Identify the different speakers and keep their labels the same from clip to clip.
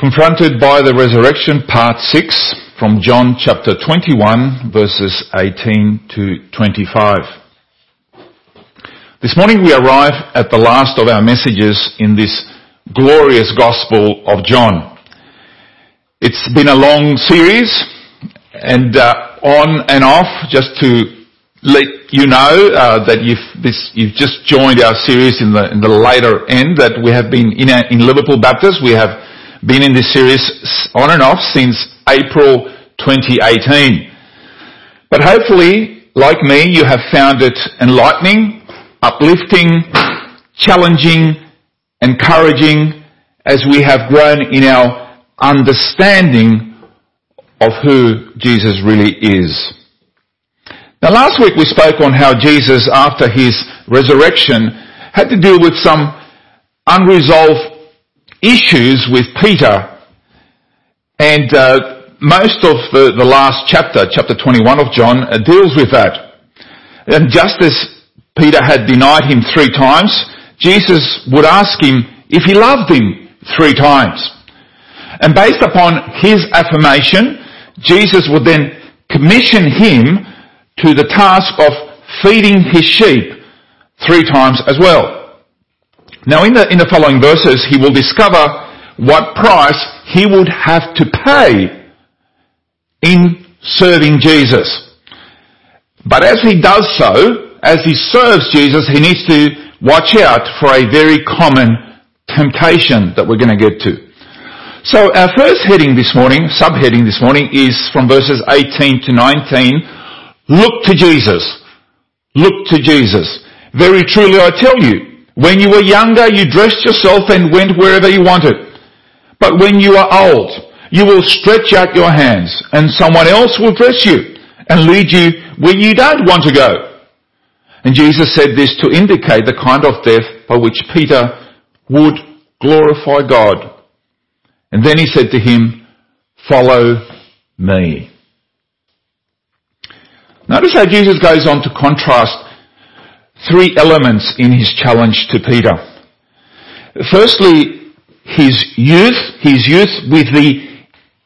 Speaker 1: Confronted by the resurrection, part 6 from John chapter 21 verses 18 to 25. This morning we arrive at the last of our messages in this glorious gospel of John. It's been a long series and uh, on and off just to let you know uh, that you've, this, you've just joined our series in the, in the later end that we have been in, a, in Liverpool Baptist. We have been in this series on and off since April 2018. But hopefully, like me, you have found it enlightening, uplifting, challenging, encouraging as we have grown in our understanding of who Jesus really is. Now last week we spoke on how Jesus, after his resurrection, had to deal with some unresolved issues with Peter. And uh, most of the, the, last chapter, chapter 21 of John, uh, deals with that. And just as Peter had denied him three times, Jesus would ask him if he loved him three times. And based upon his affirmation, Jesus would then commission him to the task of feeding his sheep three times as well. Now in the, in the following verses, he will discover what price he would have to pay in serving Jesus. But as he does so, as he serves Jesus, he needs to watch out for a very common temptation that we're going to get to. So our first heading this morning, subheading this morning is from verses 18 to 19. Look to Jesus. Look to Jesus. Very truly I tell you, when you were younger, you dressed yourself and went wherever you wanted. But when you are old, you will stretch out your hands and someone else will dress you and lead you where you don't want to go. And Jesus said this to indicate the kind of death by which Peter would glorify God. And then he said to him, follow me. Notice how Jesus goes on to contrast three elements in his challenge to Peter. Firstly, his youth, his youth with the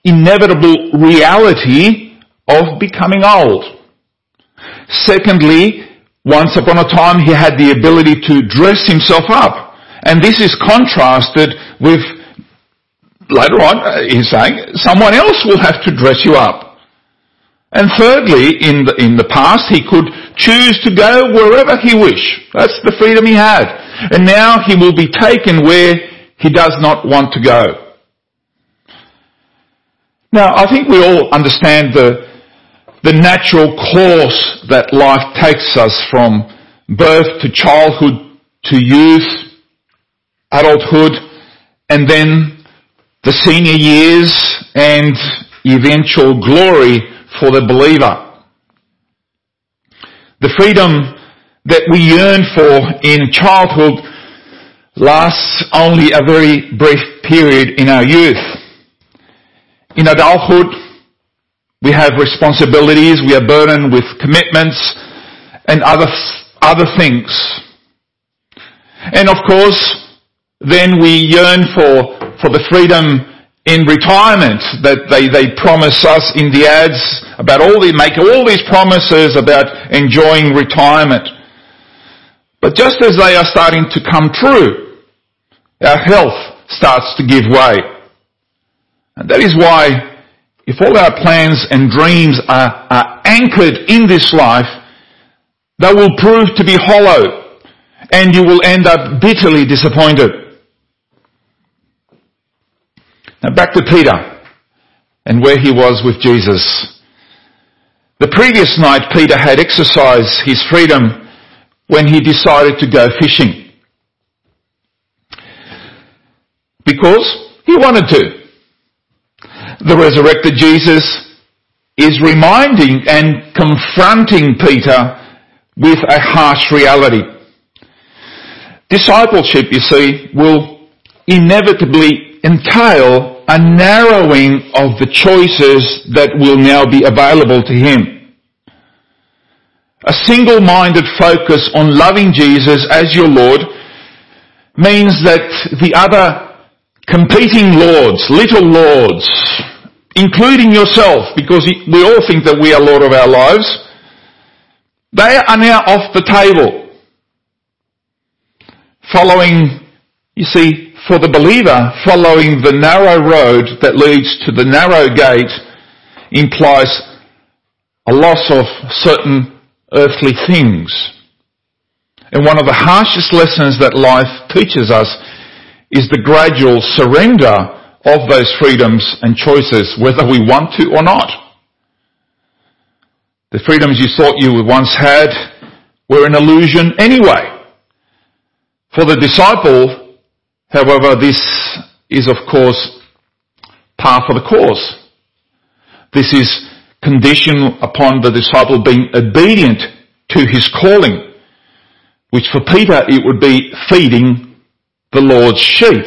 Speaker 1: inevitable reality of becoming old. Secondly, once upon a time he had the ability to dress himself up. And this is contrasted with, later on, uh, he's saying, someone else will have to dress you up. And thirdly, in the, in the past, he could choose to go wherever he wished. That's the freedom he had. And now he will be taken where he does not want to go. Now, I think we all understand the, the natural course that life takes us from birth to childhood to youth, adulthood, and then the senior years and eventual glory for the believer. The freedom that we yearn for in childhood lasts only a very brief period in our youth. In adulthood, we have responsibilities, we are burdened with commitments and other, other things. And of course, then we yearn for, for the freedom in retirement that they, they promise us in the ads about all they make all these promises about enjoying retirement. But just as they are starting to come true, our health starts to give way. And that is why if all our plans and dreams are, are anchored in this life, they will prove to be hollow and you will end up bitterly disappointed. Now back to Peter and where he was with Jesus. The previous night Peter had exercised his freedom when he decided to go fishing. Because he wanted to. The resurrected Jesus is reminding and confronting Peter with a harsh reality. Discipleship, you see, will inevitably entail a narrowing of the choices that will now be available to him. A single-minded focus on loving Jesus as your Lord means that the other competing lords, little lords, including yourself, because we all think that we are Lord of our lives, they are now off the table. Following, you see, for the believer, following the narrow road that leads to the narrow gate implies a loss of certain earthly things. And one of the harshest lessons that life teaches us is the gradual surrender of those freedoms and choices, whether we want to or not. The freedoms you thought you once had were an illusion anyway. For the disciple, however, this is of course par for the course. This is condition upon the disciple being obedient to his calling, which for Peter it would be feeding the Lord's sheep.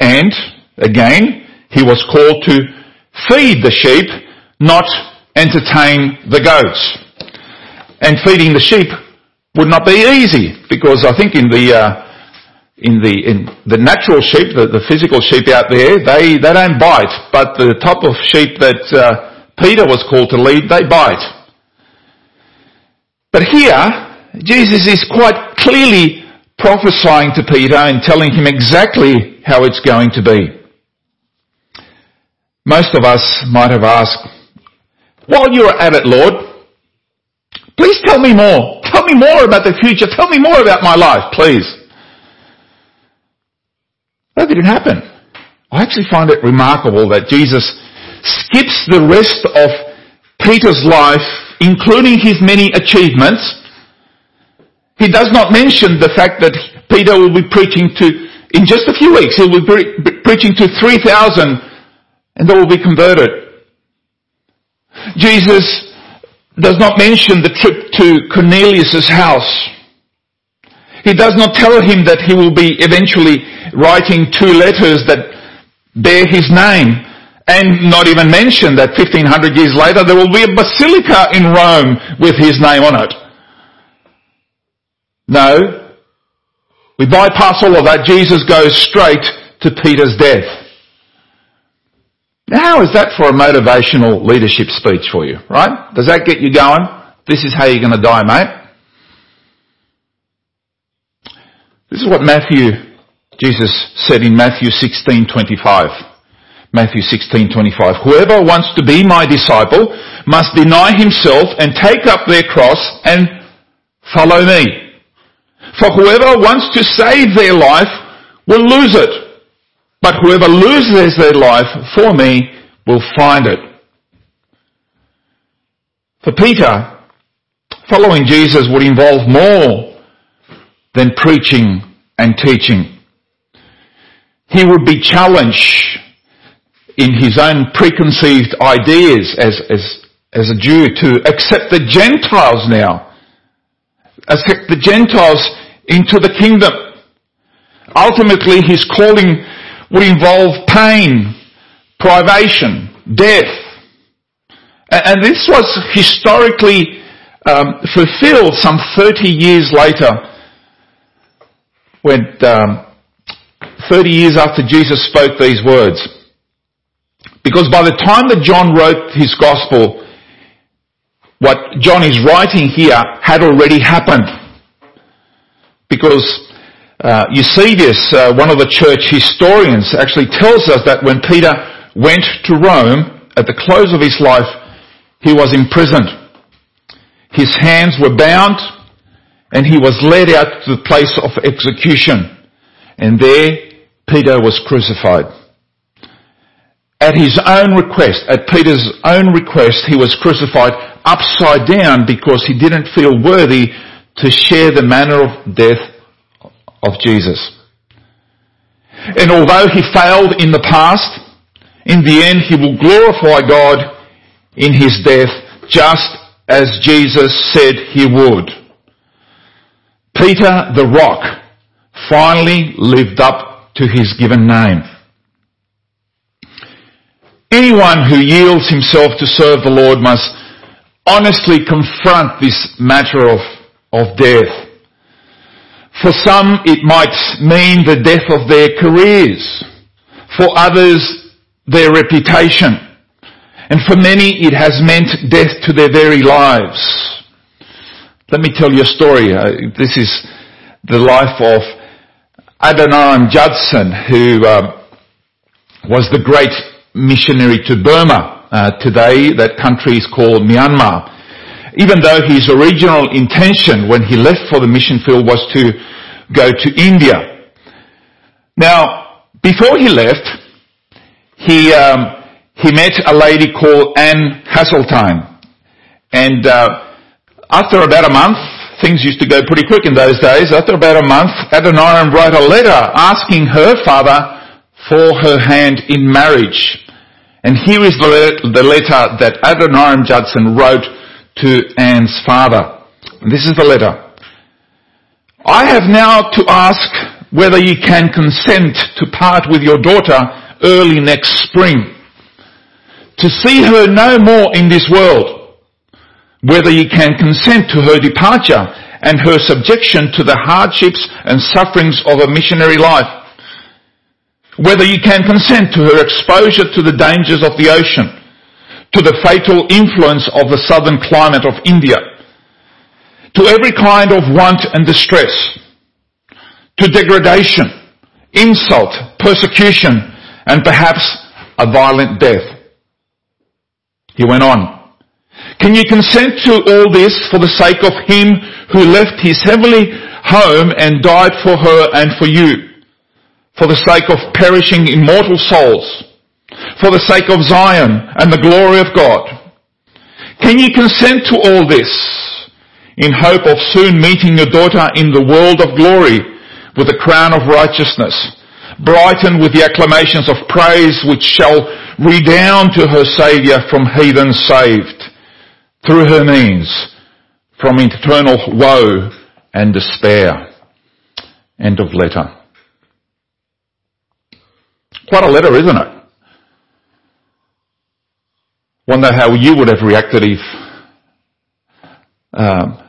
Speaker 1: And again, he was called to feed the sheep, not entertain the goats. And feeding the sheep would not be easy because I think in the uh, in the in the natural sheep, the, the physical sheep out there, they they don't bite, but the type of sheep that uh, Peter was called to lead, they bite. But here, Jesus is quite clearly prophesying to Peter and telling him exactly how it's going to be. Most of us might have asked, while you're at it, Lord, please tell me more. Tell me more about the future. Tell me more about my life, please. That didn't happen. I actually find it remarkable that Jesus skips the rest of Peter's life, including his many achievements. He does not mention the fact that Peter will be preaching to, in just a few weeks, he will be preaching to 3,000 and they will be converted. Jesus does not mention the trip to Cornelius' house. He does not tell him that he will be eventually writing two letters that bear his name and not even mention that 1500 years later there will be a basilica in Rome with his name on it. No. We bypass all of that. Jesus goes straight to Peter's death. Now, how is that for a motivational leadership speech for you, right? Does that get you going? This is how you're going to die, mate. This is what Matthew, Jesus said in Matthew 16:25. Matthew 16:25. Whoever wants to be my disciple must deny himself and take up their cross and follow me. For whoever wants to save their life will lose it. But whoever loses their life for me will find it. For Peter, following Jesus would involve more than preaching and teaching. He would be challenged in his own preconceived ideas as, as, as a Jew to accept the Gentiles now. Accept the Gentiles into the kingdom. Ultimately, his calling would involve pain, privation, death. And this was historically um, fulfilled some 30 years later when um, 30 years after Jesus spoke these words. Because by the time that John wrote his gospel, what John is writing here had already happened. Because uh, Eusebius, uh, one of the church historians, actually tells us that when Peter went to Rome at the close of his life, he was imprisoned. His hands were bound and he was led out to the place of execution. And there Peter was crucified. At his own request, at Peter's own request, he was crucified upside down because he didn't feel worthy to share the manner of death of Jesus. And although he failed in the past, in the end he will glorify God in his death just as Jesus said he would. Peter the rock finally lived up to his given name. Anyone who yields himself to serve the Lord must honestly confront this matter of, of death. For some, it might mean the death of their careers. For others, their reputation. And for many, it has meant death to their very lives. Let me tell you a story. Uh, this is the life of Adoniram Judson, who uh, was the great missionary to Burma. Uh, today, that country is called Myanmar even though his original intention when he left for the mission field was to go to India. Now, before he left, he, um, he met a lady called Anne Hasseltine. And uh, after about a month, things used to go pretty quick in those days. After about a month, Adoniram wrote a letter asking her father for her hand in marriage. And here is the letter that Adoniram Judson wrote to Anne's father. This is the letter. I have now to ask whether you can consent to part with your daughter early next spring. To see her no more in this world. Whether you can consent to her departure and her subjection to the hardships and sufferings of a missionary life. Whether you can consent to her exposure to the dangers of the ocean to the fatal influence of the southern climate of India, to every kind of want and distress, to degradation, insult, persecution, and perhaps a violent death. He went on. Can you consent to all this for the sake of him who left his heavenly home and died for her and for you, for the sake of perishing immortal souls, for the sake of Zion and the glory of God. Can you consent to all this in hope of soon meeting your daughter in the world of glory with a crown of righteousness, brightened with the acclamations of praise which shall redound to her Saviour from heathens saved through her means from eternal woe and despair. End of letter. Quite a letter, isn't it? Wonder how you would have reacted if um,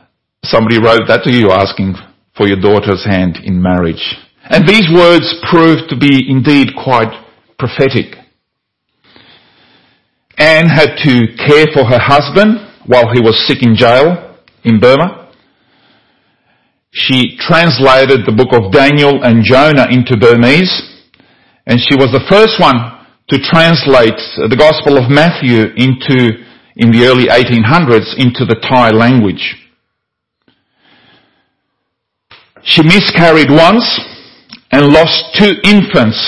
Speaker 1: somebody wrote that to you asking for your daughter's hand in marriage. And these words proved to be indeed quite prophetic. Anne had to care for her husband while he was sick in jail in Burma. She translated the book of Daniel and Jonah into Burmese, and she was the first one to translate the Gospel of Matthew into, in the early 1800s, into the Thai language. She miscarried once and lost two infants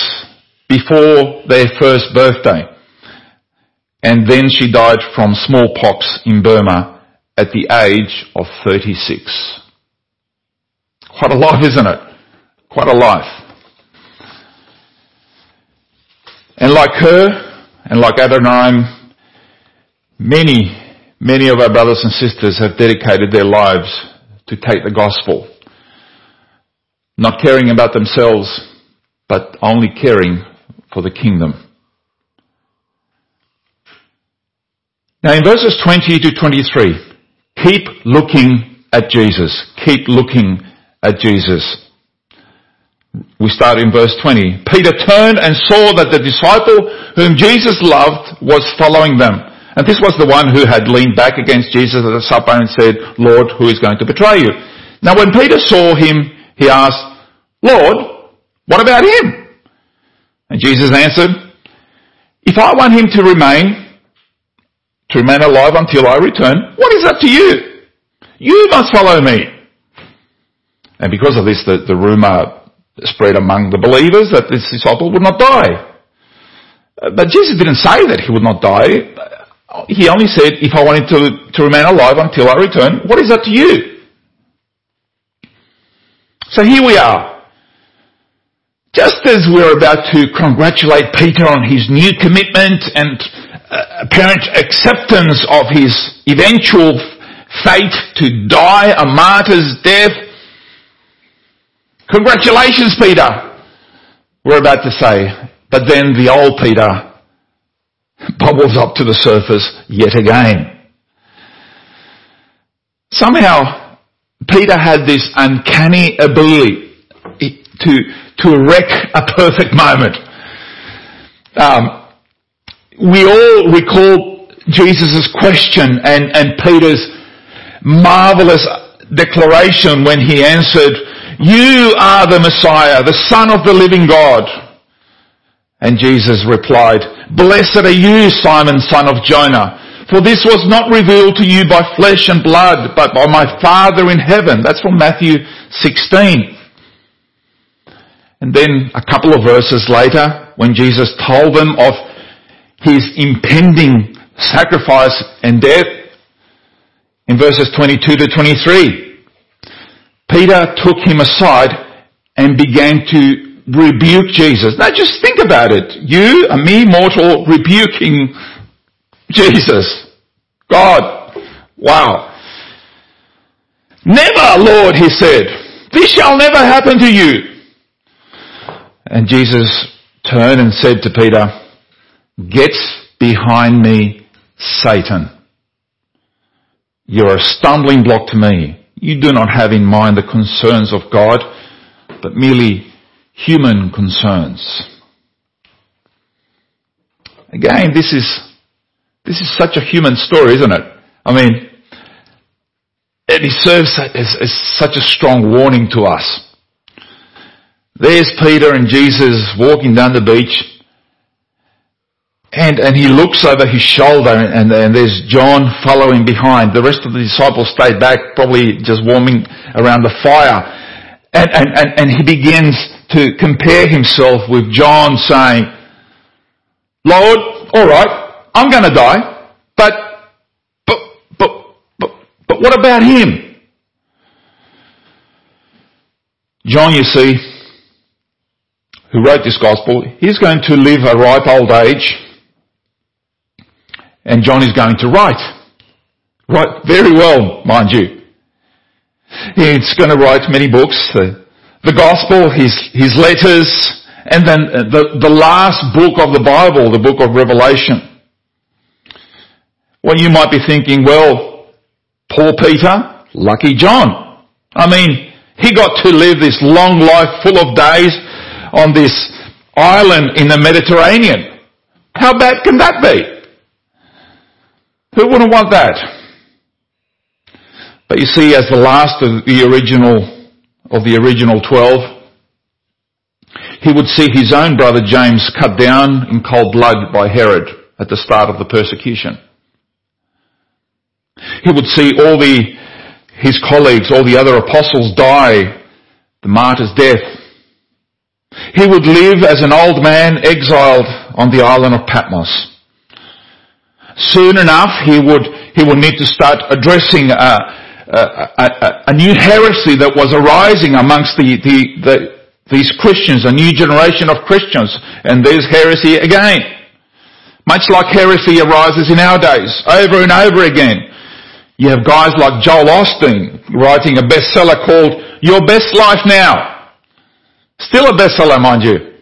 Speaker 1: before their first birthday. And then she died from smallpox in Burma at the age of 36. Quite a life, isn't it? Quite a life. And like her, and like Adoniram, many, many of our brothers and sisters have dedicated their lives to take the gospel. Not caring about themselves, but only caring for the kingdom. Now in verses 20 to 23, keep looking at Jesus. Keep looking at Jesus. We start in verse 20. Peter turned and saw that the disciple whom Jesus loved was following them. And this was the one who had leaned back against Jesus at the supper and said, Lord, who is going to betray you? Now when Peter saw him, he asked, Lord, what about him? And Jesus answered, if I want him to remain, to remain alive until I return, what is that to you? You must follow me. And because of this, the, the rumor spread among the believers that this disciple would not die. Uh, but Jesus didn't say that he would not die. He only said, if I wanted to, to remain alive until I return, what is that to you? So here we are. Just as we're about to congratulate Peter on his new commitment and apparent acceptance of his eventual fate to die a martyr's death, Congratulations, Peter. We're about to say. But then the old Peter bubbles up to the surface yet again. Somehow, Peter had this uncanny ability to, to wreck a perfect moment. Um, we all recall Jesus' question and, and Peter's marvelous declaration when he answered, You are the Messiah, the Son of the living God. And Jesus replied, Blessed are you, Simon, son of Jonah, for this was not revealed to you by flesh and blood, but by my Father in heaven. That's from Matthew 16. And then a couple of verses later, when Jesus told them of his impending sacrifice and death, in verses 22 to 23, Peter took him aside and began to rebuke Jesus. Now just think about it. You, a mere mortal, rebuking Jesus. God. Wow. Never, Lord, he said. This shall never happen to you. And Jesus turned and said to Peter, Get behind me, Satan. You're a stumbling block to me. You do not have in mind the concerns of God, but merely human concerns. Again, this is, this is such a human story, isn't it? I mean, it serves as, as such a strong warning to us. There's Peter and Jesus walking down the beach, and, and he looks over his shoulder and, and there's John following behind. The rest of the disciples stayed back, probably just warming around the fire. And, and, and, and he begins to compare himself with John saying, Lord, alright, I'm gonna die, but, but, but, but, but what about him? John, you see, who wrote this gospel, he's going to live a ripe old age, and John is going to write. Write very well, mind you. He's going to write many books. The the gospel, his, his letters, and then uh, the, the last book of the Bible, the book of Revelation. Well, you might be thinking, well, poor Peter, lucky John. I mean, he got to live this long life full of days on this island in the Mediterranean. How bad can that be? Who wouldn't want that? But you see, as the last of the original of the original twelve, he would see his own brother James cut down in cold blood by Herod at the start of the persecution. He would see all the, his colleagues, all the other apostles die the martyr's death. He would live as an old man exiled on the island of Patmos. Soon enough, he would, he would need to start addressing uh, a, a, new heresy that was arising amongst the, the, the, these Christians, a new generation of Christians, and there's heresy again. Much like heresy arises in our days, over and over again. You have guys like Joel Osteen writing a bestseller called Your Best Life Now. Still a bestseller, mind you.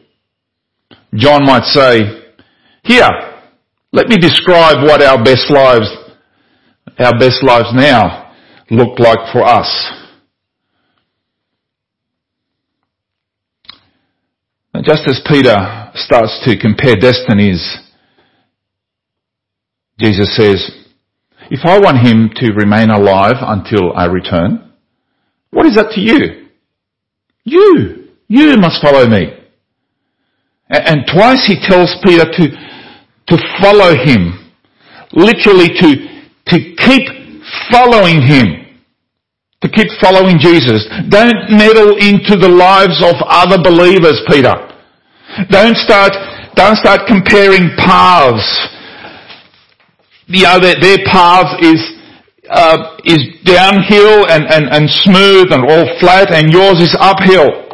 Speaker 1: John might say, here, let me describe what our best lives, our best lives now look like for us. And just as Peter starts to compare destinies, Jesus says, if I want him to remain alive until I return, what is that to you? You, you must follow me. And twice he tells Peter to, to follow him. Literally to, to keep following Him. To keep following Jesus. Don't meddle into the lives of other believers, Peter. Don't start, don't start comparing paths. You know, their, their path is, uh, is downhill and, and, and smooth and all flat and yours is uphill.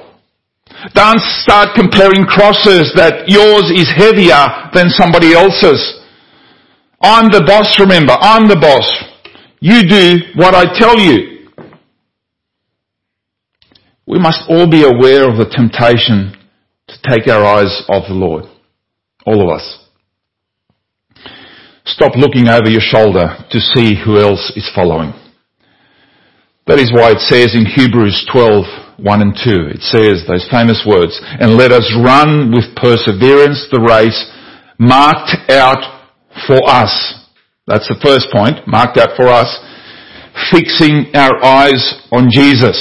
Speaker 1: Don't start comparing crosses that yours is heavier than somebody else's. I'm the boss, remember. I'm the boss. You do what I tell you. We must all be aware of the temptation to take our eyes off the Lord. All of us. Stop looking over your shoulder to see who else is following. That is why it says in Hebrews 12, 1 and 2, it says those famous words, and let us run with perseverance the race marked out for us. That's the first point, marked out for us, fixing our eyes on Jesus.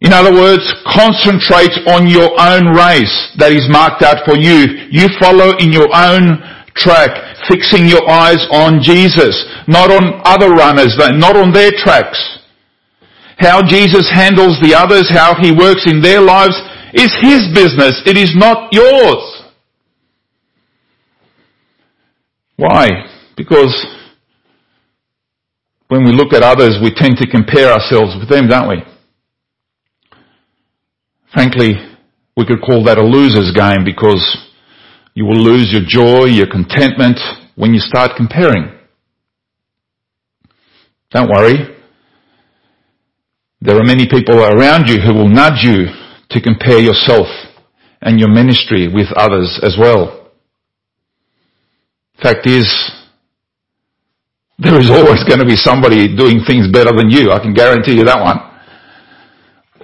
Speaker 1: In other words, concentrate on your own race that is marked out for you. You follow in your own track, fixing your eyes on Jesus, not on other runners, not on their tracks. How Jesus handles the others, how he works in their lives is his business. It is not yours. Why? Because when we look at others, we tend to compare ourselves with them, don't we? Frankly, we could call that a loser's game because you will lose your joy, your contentment when you start comparing. Don't worry. There are many people around you who will nudge you to compare yourself and your ministry with others as well. Fact is, there is always going to be somebody doing things better than you. I can guarantee you that one.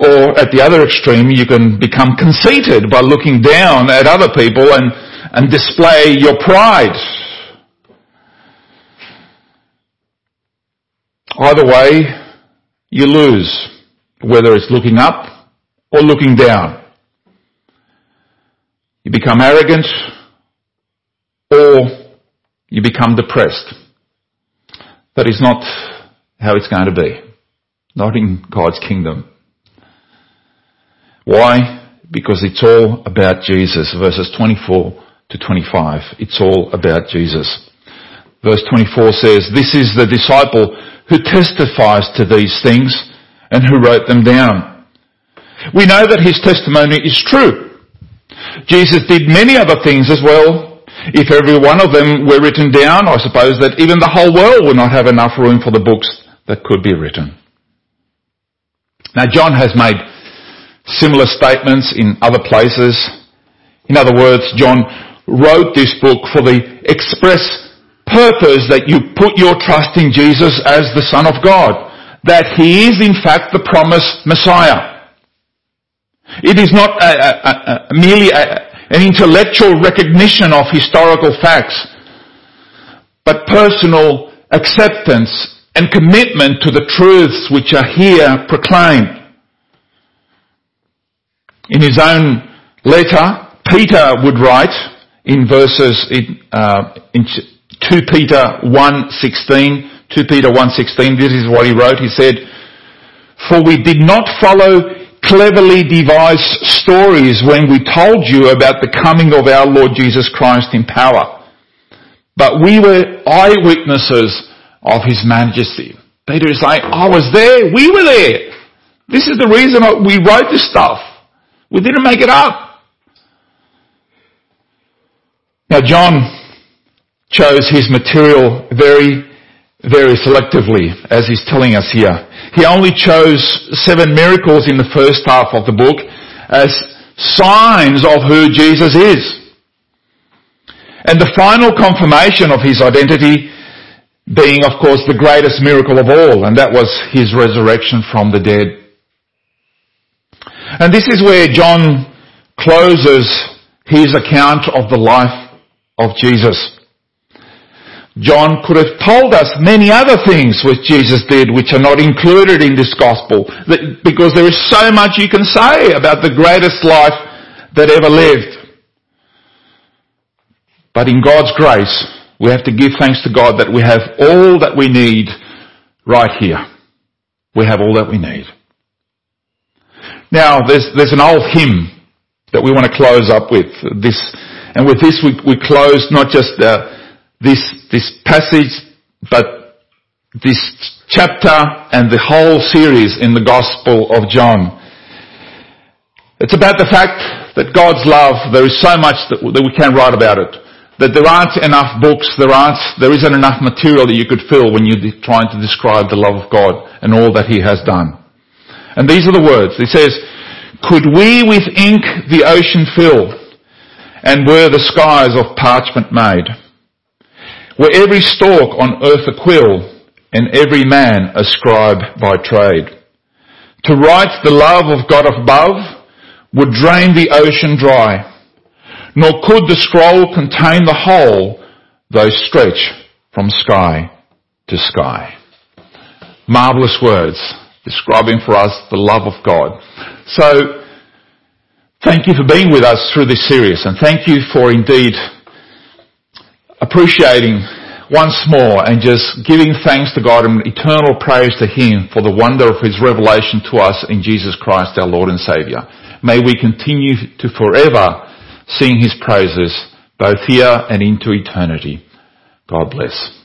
Speaker 1: Or at the other extreme, you can become conceited by looking down at other people and, and display your pride. Either way, you lose, whether it's looking up or looking down. You become arrogant or you become depressed. That is not how it's going to be. Not in God's kingdom. Why? Because it's all about Jesus. Verses 24 to 25. It's all about Jesus. Verse 24 says, This is the disciple who testifies to these things and who wrote them down. We know that his testimony is true. Jesus did many other things as well if every one of them were written down, I suppose that even the whole world would not have enough room for the books that could be written. Now John has made similar statements in other places. In other words, John wrote this book for the express purpose that you put your trust in Jesus as the Son of God. That He is in fact the promised Messiah. It is not a, a, a, merely an intellectual recognition of historical facts, but personal acceptance and commitment to the truths which are here proclaimed. In his own letter, Peter would write in verses in, uh, in 2 Peter 1:16, 2 Peter 1:16. This is what he wrote. He said, "For we did not follow cleverly devised stories when we told you about the coming of our Lord Jesus Christ in power. But we were eyewitnesses of His majesty. Peter is saying, I was there, we were there. This is the reason we wrote this stuff. We didn't make it up. Now John chose his material very very selectively, as he's telling us here. He only chose seven miracles in the first half of the book as signs of who Jesus is. And the final confirmation of his identity being, of course, the greatest miracle of all, and that was his resurrection from the dead. And this is where John closes his account of the life of Jesus. John could have told us many other things which Jesus did which are not included in this gospel because there is so much you can say about the greatest life that ever lived. But in God's grace, we have to give thanks to God that we have all that we need right here. We have all that we need. Now, there's, there's an old hymn that we want to close up with this, and with this we, we close not just uh, this, this passage, but this chapter and the whole series in the Gospel of John. It's about the fact that God's love, there is so much that, that we can write about it. That there aren't enough books, there aren't, there isn't enough material that you could fill when you're trying to describe the love of God and all that He has done. And these are the words. He says, could we with ink the ocean fill and were the skies of parchment made? Were every stalk on earth a quill and every man a scribe by trade. To write the love of God above would drain the ocean dry, nor could the scroll contain the whole, though stretch from sky to sky. Marvelous words describing for us the love of God. So, thank you for being with us through this series and thank you for indeed appreciating once more and just giving thanks to God and eternal praise to Him for the wonder of His revelation to us in Jesus Christ our Lord and Saviour. May we continue to forever sing His praises both here and into eternity. God bless.